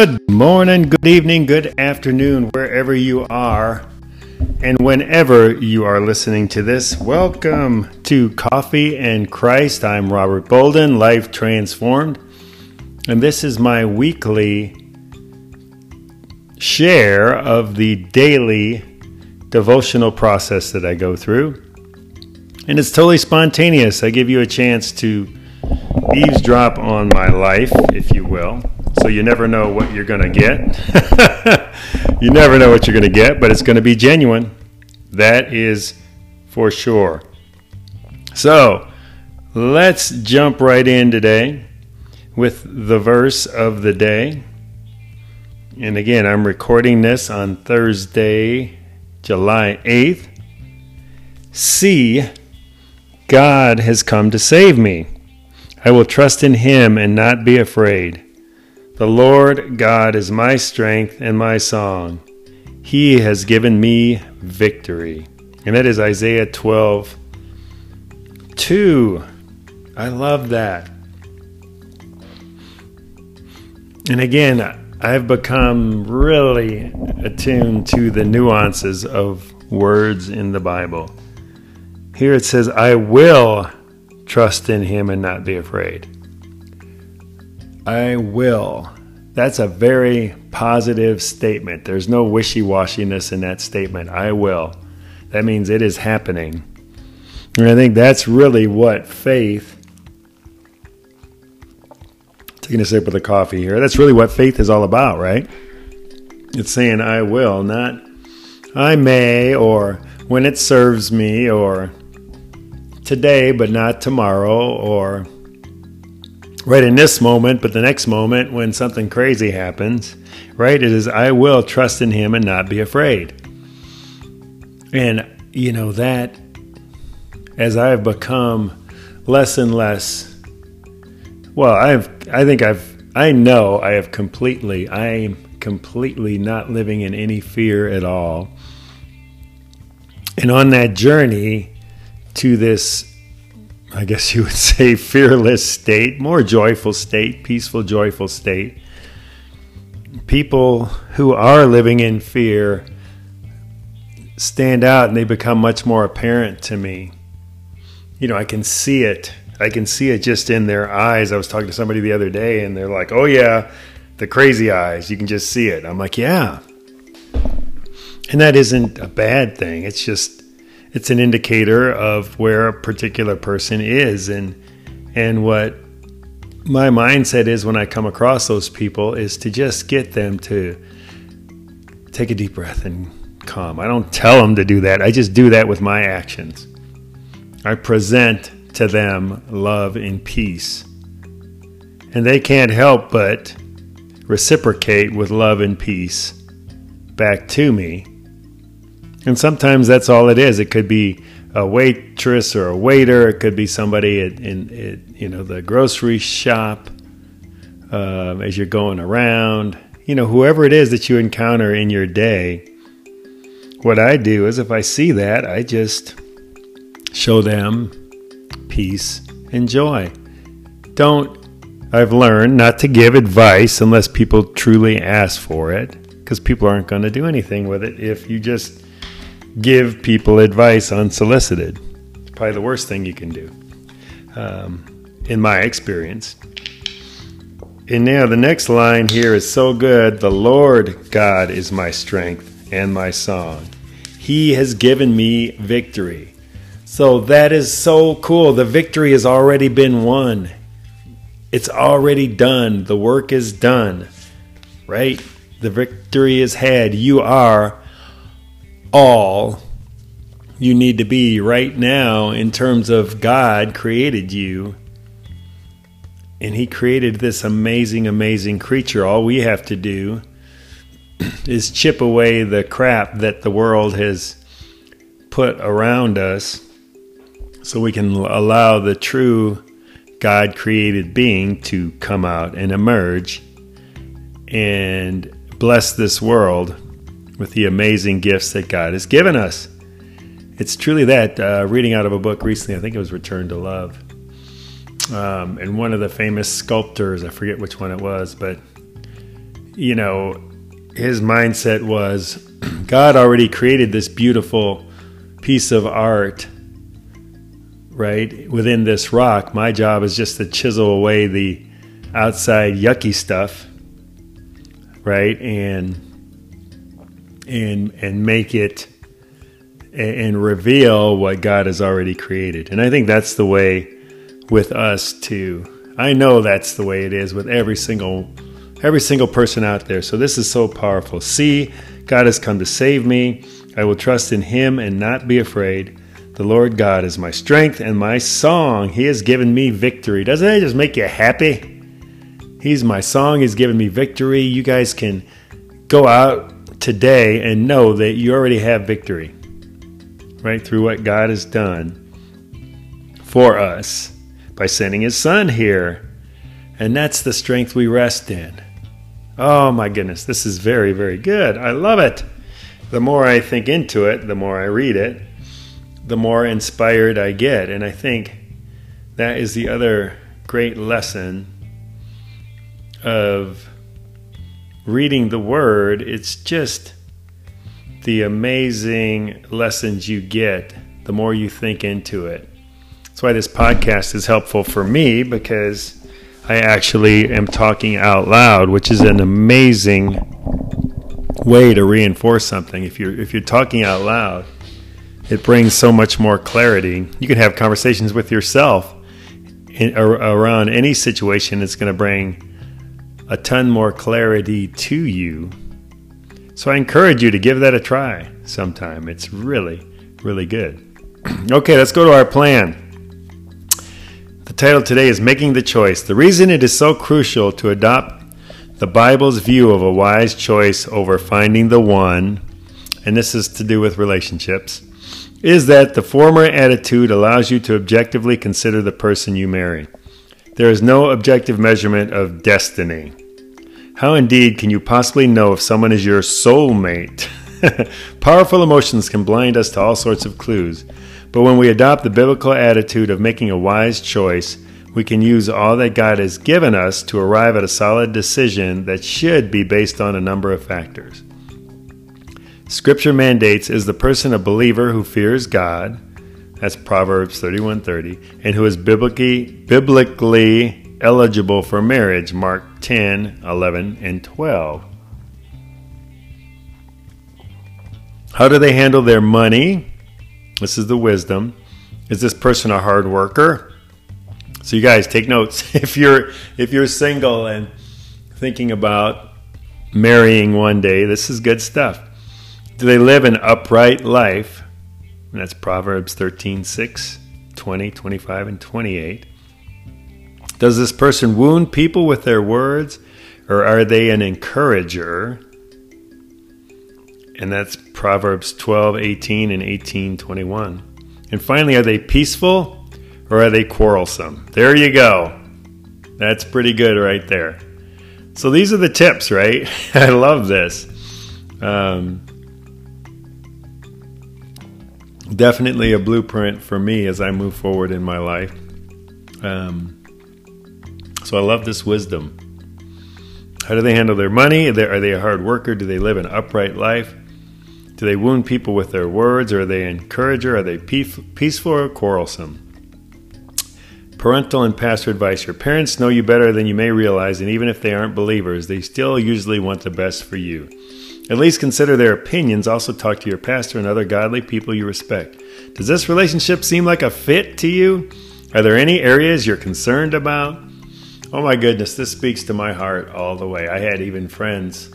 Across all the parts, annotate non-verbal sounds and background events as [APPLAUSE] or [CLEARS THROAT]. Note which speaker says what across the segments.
Speaker 1: Good morning, good evening, good afternoon, wherever you are, and whenever you are listening to this. Welcome to Coffee and Christ. I'm Robert Bolden, Life Transformed, and this is my weekly share of the daily devotional process that I go through. And it's totally spontaneous. I give you a chance to eavesdrop on my life, if you will. So you never know what you're going to get. [LAUGHS] you never know what you're going to get, but it's going to be genuine. That is for sure. So let's jump right in today with the verse of the day. And again, I'm recording this on Thursday, July 8th. See, God has come to save me. I will trust in him and not be afraid. The Lord God is my strength and my song. He has given me victory. And that is Isaiah 12 2. I love that. And again, I've become really attuned to the nuances of words in the Bible. Here it says, I will trust in him and not be afraid. I will. That's a very positive statement. There's no wishy washiness in that statement. I will. That means it is happening. And I think that's really what faith, taking a sip of the coffee here, that's really what faith is all about, right? It's saying, I will, not I may, or when it serves me, or today but not tomorrow, or right in this moment, but the next moment when something crazy happens, right? It is, I will trust in him and not be afraid. And, you know, that as I've become less and less, well, I've, I think I've, I know I have completely, I am completely not living in any fear at all. And on that journey to this I guess you would [LAUGHS] say, fearless state, more joyful state, peaceful, joyful state. People who are living in fear stand out and they become much more apparent to me. You know, I can see it. I can see it just in their eyes. I was talking to somebody the other day and they're like, oh, yeah, the crazy eyes. You can just see it. I'm like, yeah. And that isn't a bad thing. It's just it's an indicator of where a particular person is and and what my mindset is when I come across those people is to just get them to take a deep breath and calm. I don't tell them to do that. I just do that with my actions. I present to them love and peace. And they can't help but reciprocate with love and peace back to me and sometimes that's all it is. It could be a waitress or a waiter. It could be somebody in, in, in you know the grocery shop uh, as you're going around. You know, whoever it is that you encounter in your day. What I do is, if I see that, I just show them peace and joy. Don't. I've learned not to give advice unless people truly ask for it, because people aren't going to do anything with it if you just give people advice unsolicited. It's probably the worst thing you can do, um, in my experience. And now the next line here is so good. The Lord God is my strength and my song. He has given me victory. So that is so cool. The victory has already been won. It's already done. The work is done. Right? The victory is had. You are all you need to be right now in terms of God created you. And He created this amazing, amazing creature. All we have to do [CLEARS THROAT] is chip away the crap that the world has put around us so we can allow the true God created being to come out and emerge and bless this world with the amazing gifts that God has given us. It's truly that. Uh, reading out of a book recently, I think it was Return to Love. Um, and one of the famous sculptors, I forget which one it was, but you know, his mindset was [CLEARS THROAT] God already created this beautiful piece of art, right, within this rock. My job is just to chisel away the outside yucky stuff, right, and and and make it and reveal what God has already created. And I think that's the way with us too. I know that's the way it is with every single every single person out there. So this is so powerful. See, God has come to save me. I will trust in him and not be afraid. The Lord God is my strength and my song. He has given me victory. Doesn't that just make you happy? He's my song. He's given me victory. You guys can go out today and know that you already have victory, right? Through what God has done for us by sending his son here. And that's the strength we rest in. Oh my goodness, this is very, very good. I love it. The more I think into it, the more I read it, the more inspired I get. And I think that is the other great lesson of reading the Word. It's just the amazing lessons you get the more you think into it. That's why this podcast is helpful for me because I actually am talking out loud, which is an amazing way to reinforce something. If you're if you're talking out loud, it brings so much more clarity. You can have conversations with yourself in, around any situation. It's going to bring a ton more clarity to you. So I encourage you to give that a try sometime. It's really, really good. [CLEARS THROAT] okay, let's go to our plan. The title today is Making the Choice. The reason it is so crucial to adopt the Bible's view of a wise choice over finding the one, and this is to do with relationships, is that the former attitude allows you to objectively consider the person you marry. There is no objective measurement of destiny. How indeed can you possibly know if someone is your soulmate? [LAUGHS] Powerful emotions can blind us to all sorts of clues. But when we adopt the biblical attitude of making a wise choice, we can use all that God has given us to arrive at a solid decision that should be based on a number of factors. Scripture mandates is the person a believer who fears God, that's Proverbs 31:30, and who is biblically biblically eligible for marriage, Mark 10, 11, and 12. How do they handle their money? This is the wisdom. Is this person a hard worker? So you guys take notes. [LAUGHS] if you're if you're single and thinking about marrying one day, this is good stuff. Do they live an upright life? And that's Proverbs 13, 6, 20, 25, and 28. Does this person wound people with their words, or are they an encourager? and that's Proverbs 12, 18, and 18, 21. And finally, are they peaceful or are they quarrelsome? There you go. That's pretty good right there. So these are the tips, right? [LAUGHS] I love this. Um, definitely a blueprint for me as I move forward in my life. Um, so I love this wisdom. How do they handle their money? Are they, are they a hard worker? Do they live an upright life? Do they wound people with their words? Or are they encourager? Are they peaceful or quarrelsome? Parental and pastor advice. Your parents know you better than you may realize, and even if they aren't believers, they still usually want the best for you. At least consider their opinions. Also, talk to your pastor and other godly people you respect. Does this relationship seem like a fit to you? Are there any areas you're concerned about? Oh my goodness, this speaks to my heart all the way. I had even friends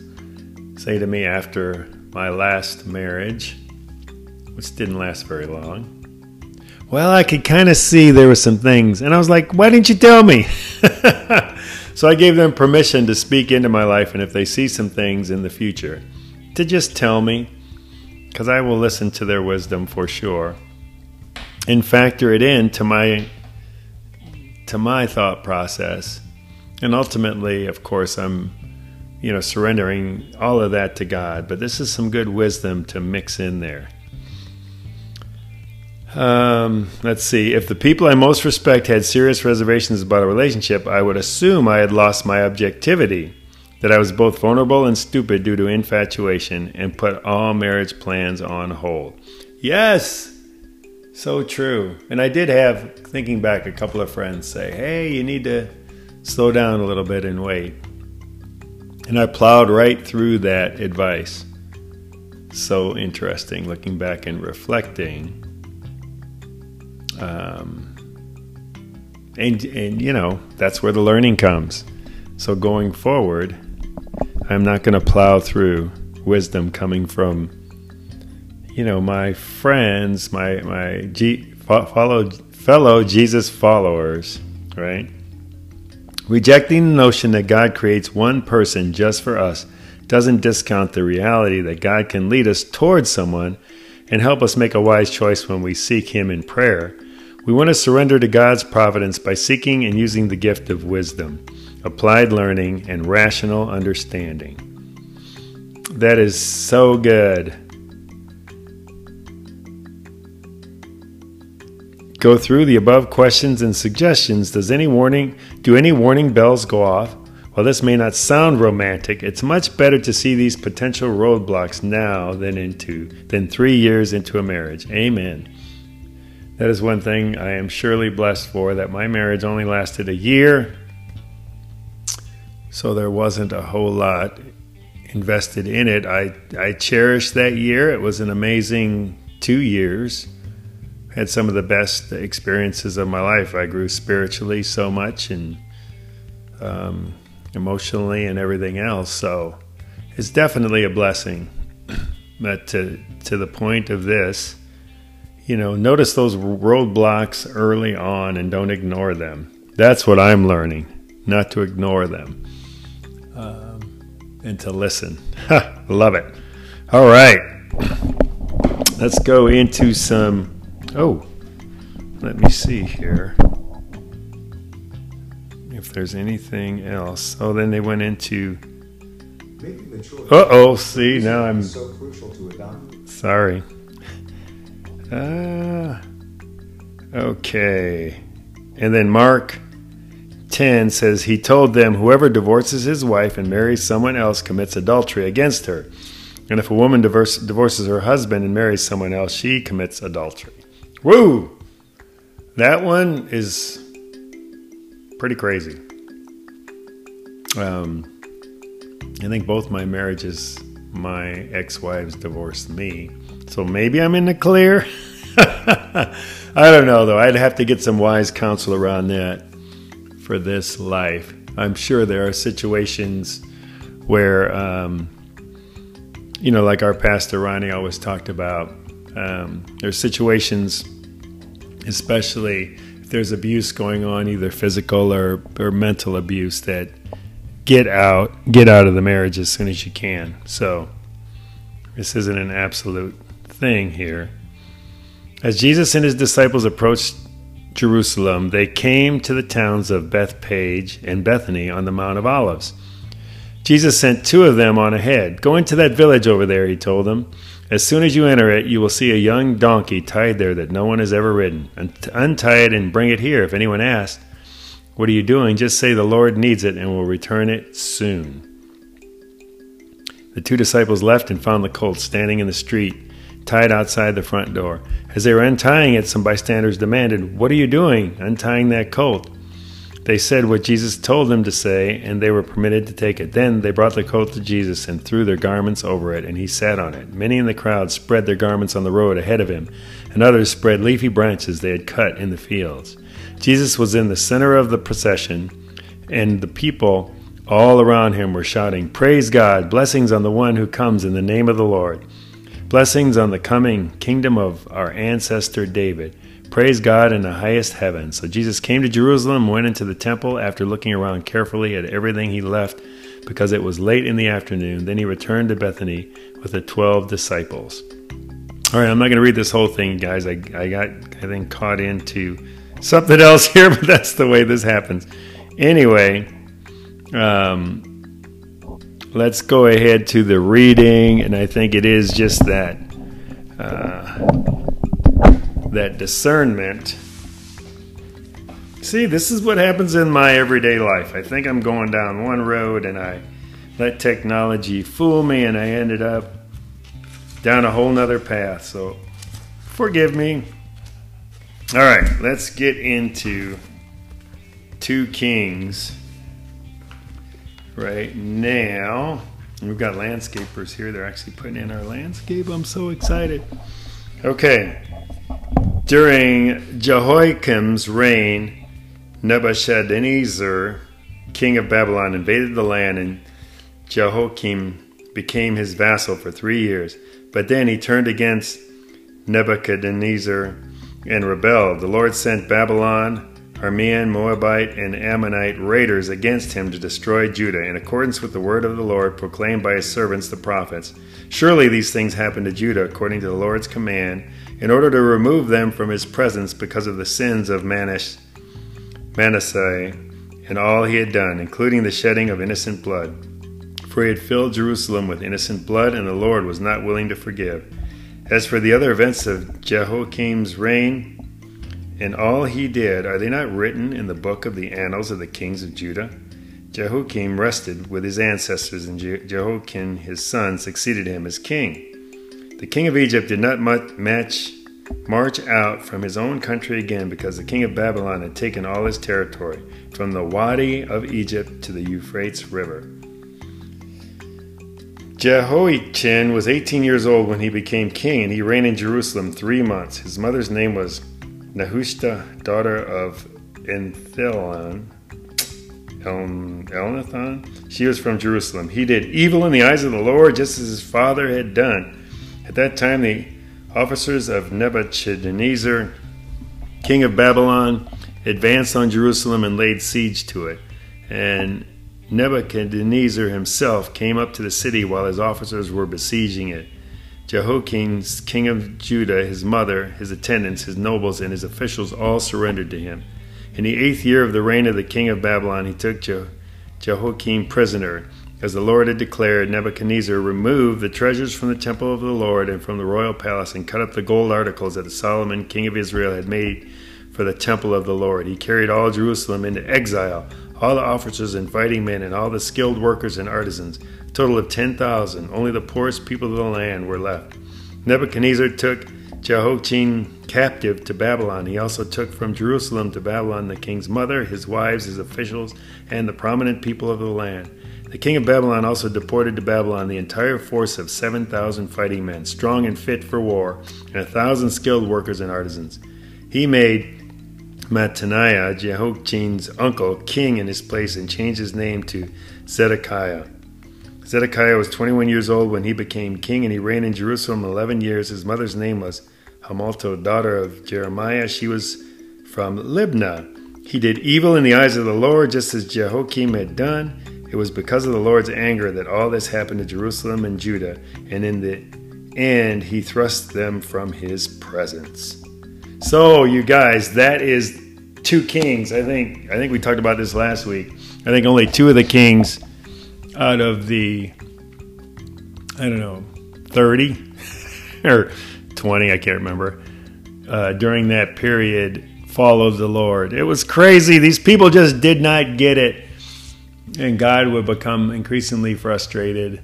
Speaker 1: say to me after my last marriage, which didn't last very long. Well, I could kind of see there were some things, and I was like, why didn't you tell me? [LAUGHS] so I gave them permission to speak into my life, and if they see some things in the future, to just tell me, because I will listen to their wisdom for sure, and factor it in to my to my thought process. And ultimately, of course, I'm you know, surrendering all of that to God. But this is some good wisdom to mix in there. Um, let's see. If the people I most respect had serious reservations about a relationship, I would assume I had lost my objectivity. that I was both vulnerable and stupid due to infatuation and put all marriage plans on hold. Yes, so true. And I did have, thinking back, a couple of friends say, hey, you need to slow down a little bit and wait. And I plowed right through that advice. So interesting looking back and reflecting. Um, and, and, you know, that's where the learning comes. So going forward, I'm not going to plow through wisdom coming from, you know, my friends, my my G, follow, fellow Jesus followers, right? Rejecting the notion that God creates one person just for us doesn't discount the reality that God can lead us towards someone and help us make a wise choice when we seek Him in prayer. We want to surrender to God's providence by seeking and using the gift of wisdom applied learning, and rational understanding. That is so good. Go through the above questions and suggestions. Does any warning do any warning bells go off? While this may not sound romantic, it's much better to see these potential roadblocks now than into than 3 years into a marriage. Amen. That is one thing I am surely blessed for that my marriage only lasted a year so there wasn't a whole lot invested in it. I I cherished that year. It was an amazing two years. Had some of the best experiences of my life. I grew spiritually so much and um, emotionally and everything else. So it's definitely a blessing. [CLEARS THROAT] But to to the point of this, you know, notice those roadblocks early on and don't ignore them. That's what I'm learning, not to ignore them um, and to listen. [LAUGHS] Love it. All right. [CLEARS THROAT] Let's go into some. Oh, let me see here. If there's anything else. Oh, then they went into. Uh oh, see, now I'm. So crucial to adopt. Sorry. Uh, okay. And then Mark 10 says, He told them, Whoever divorces his wife and marries someone else commits adultery against her. And if a woman divorce, divorces her husband and marries someone else, she commits adultery. Woo! That one is pretty crazy. Um, I think both my marriages, my ex wives divorced me. So maybe I'm in the clear. [LAUGHS] I don't know, though. I'd have to get some wise counsel around that for this life. I'm sure there are situations where, um, you know, like our pastor Ronnie always talked about, um, there's situations, especially if there's abuse going on, either physical or, or mental abuse, that get out, get out of the marriage as soon as you can. So this isn't an absolute thing here. As Jesus and his disciples approached Jerusalem, they came to the towns of Bethphage and Bethany on the Mount of Olives. Jesus sent two of them on ahead. Go into that village over there, he told them. As soon as you enter it, you will see a young donkey tied there that no one has ever ridden. Untie it and bring it here. If anyone asks, What are you doing? Just say the Lord needs it and will return it soon. The two disciples left and found the colt standing in the street tied outside the front door. As they were untying it, some bystanders demanded, What are you doing, untying that colt? They said what Jesus told them to say, and they were permitted to take it. Then they brought the colt to Jesus and threw their garments over it, and he sat on it. Many in the crowd spread their garments on the road ahead of him, and others spread leafy branches they had cut in the fields. Jesus was in the center of the procession, and the people all around him were shouting, Praise God! Blessings on the one who comes in the name of the Lord! Blessings on the coming kingdom of our ancestor David. Praise God in the highest heaven. So Jesus came to Jerusalem, went into the temple after looking around carefully at everything he left because it was late in the afternoon. Then he returned to Bethany with the 12 disciples. All right, I'm not going to read this whole thing, guys. I, I got, I think, caught into something [LAUGHS] else here, but that's the way this happens. Anyway, um, let's go ahead to the reading, and I think it is just that uh, that discernment. See, this is what happens in my everyday life. I think I'm going down one road, and I let technology fool me and I ended up down a whole nother path. So forgive me. All right, let's get into two kings right now. We've got landscapers here. They're actually putting in our landscape. I'm so excited. Okay. During Jehoiakim's reign, Nebuchadnezzar, king of Babylon, invaded the land, and Jehoiakim became his vassal for three years. But then he turned against Nebuchadnezzar and rebelled. The Lord sent Babylon Aramean, Moabite, and Ammonite raiders against him to destroy Judah, in accordance with the word of the Lord proclaimed by his servants the prophets. Surely these things happened to Judah according to the Lord's command, in order to remove them from his presence because of the sins of Manasseh and all he had done, including the shedding of innocent blood. For he had filled Jerusalem with innocent blood, and the Lord was not willing to forgive. As for the other events of Jehoiakim's reign, and all he did, are they not written in the book of the annals of the kings of Judah? Jehoiakim rested with his ancestors, and Jehoiakim his son succeeded him as king. The king of Egypt did not match, march out from his own country again because the king of Babylon had taken all his territory, from the Wadi of Egypt to the Euphrates River. Jehoiachin was 18 years old when he became king, and he reigned in Jerusalem three months. His mother's name was Nehushta, daughter of Enthilon, Elnathan. She was from Jerusalem. He did evil in the eyes of the Lord, just as his father had done. At that time, the officers of Nebuchadnezzar, king of Babylon, advanced on Jerusalem and laid siege to it. And Nebuchadnezzar himself came up to the city while his officers were besieging it. Jehoiakim, king of Judah, his mother, his attendants, his nobles, and his officials all surrendered to him. In the eighth year of the reign of the king of Babylon, he took Je- Jehoiakim prisoner. As the Lord had declared, Nebuchadnezzar removed the treasures from the temple of the Lord and from the royal palace and cut up the gold articles that Solomon, king of Israel, had made for the temple of the Lord. He carried all Jerusalem into exile, all the officers and fighting men, and all the skilled workers and artisans total of 10,000. Only the poorest people of the land were left. Nebuchadnezzar took Jehoiachin captive to Babylon. He also took from Jerusalem to Babylon the king's mother, his wives, his officials, and the prominent people of the land. The king of Babylon also deported to Babylon the entire force of 7,000 fighting men, strong and fit for war, and a thousand skilled workers and artisans. He made Mattaniah, Jehoiachin's uncle, king in his place and changed his name to Zedekiah. Zedekiah was 21 years old when he became king, and he reigned in Jerusalem 11 years. His mother's name was Hamalto, daughter of Jeremiah. She was from Libnah. He did evil in the eyes of the Lord, just as Jehoiakim had done. It was because of the Lord's anger that all this happened to Jerusalem and Judah, and in the end, he thrust them from his presence. So, you guys, that is two kings. I think I think we talked about this last week. I think only two of the kings out of the, I don't know, 30 [LAUGHS] or 20, I can't remember, uh, during that period followed the Lord. It was crazy. These people just did not get it. And God would become increasingly frustrated.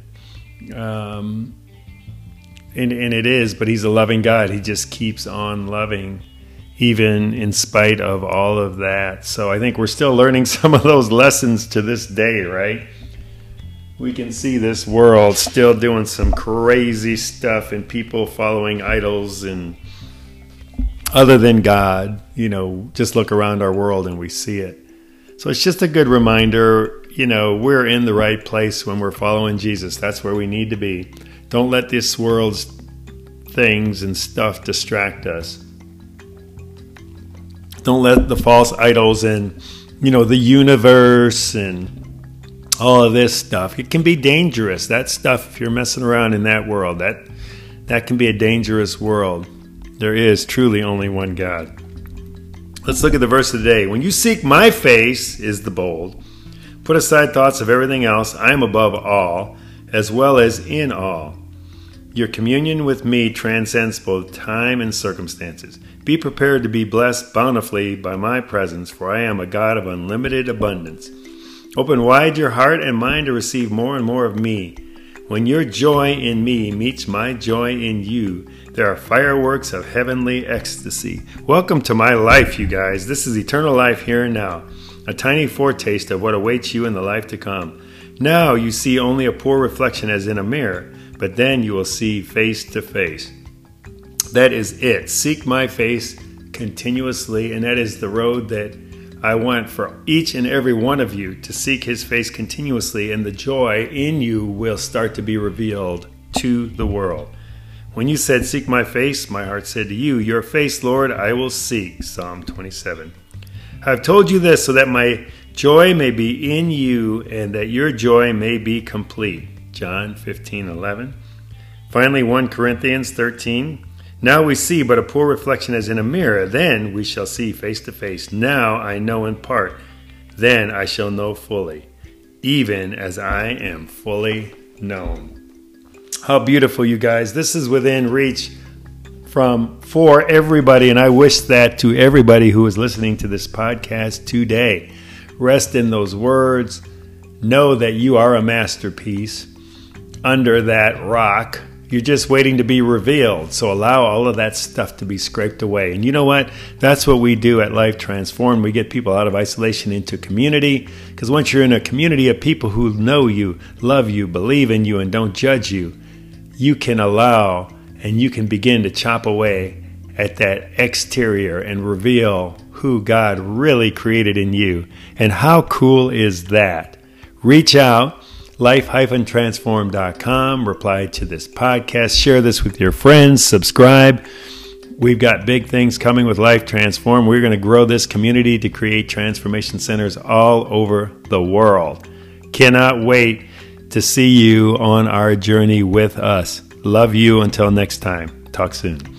Speaker 1: Um, and, and it is, but He's a loving God. He just keeps on loving, even in spite of all of that. So I think we're still learning [LAUGHS] some of those lessons to this day, right? we can see this world still doing some crazy stuff and people following idols and other than God, you know, just look around our world and we see it. So it's just a good reminder, you know, we're in the right place when we're following Jesus. That's where we need to be. Don't let this world's things and stuff distract us. Don't let the false idols and, you know, the universe and all of this stuff. It can be dangerous. That stuff, if you're messing around in that world, that that can be a dangerous world. There is truly only one God. Let's look at the verse of the day. When you seek my face, is the bold. Put aside thoughts of everything else. I am above all, as well as in all. Your communion with me transcends both time and circumstances. Be prepared to be blessed bountifully by my presence, for I am a God of unlimited abundance. Open wide your heart and mind to receive more and more of me. When your joy in me meets my joy in you, there are fireworks of heavenly ecstasy. Welcome to my life, you guys. This is eternal life here and now, a tiny foretaste of what awaits you in the life to come. Now you see only a poor reflection as in a mirror, but then you will see face to face. That is it. Seek my face continuously, and that is the road that I want for each and every one of you to seek his face continuously, and the joy in you will start to be revealed to the world. When you said, Seek my face, my heart said to you, Your face, Lord, I will seek. Psalm 27. I've told you this so that my joy may be in you and that your joy may be complete. John 15 11. Finally, 1 Corinthians 13. Now we see but a poor reflection as in a mirror. Then we shall see face to face. Now I know in part. Then I shall know fully, even as I am fully known. How beautiful, you guys. This is within reach from for everybody and I wish that to everybody who is listening to this podcast today. Rest in those words. Know that you are a masterpiece under that rock you're just waiting to be revealed. So allow all of that stuff to be scraped away. And you know what? That's what we do at Life Transform. We get people out of isolation into community. Because once you're in a community of people who know you, love you, believe in you, and don't judge you, you can allow and you can begin to chop away at that exterior and reveal who God really created in you. And how cool is that? Reach out life-transform.com. Reply to this podcast. Share this with your friends. Subscribe. We've got big things coming with Life Transform. We're going to grow this community to create transformation centers all over the world. Cannot wait to see you on our journey with us. Love you until next time. Talk soon.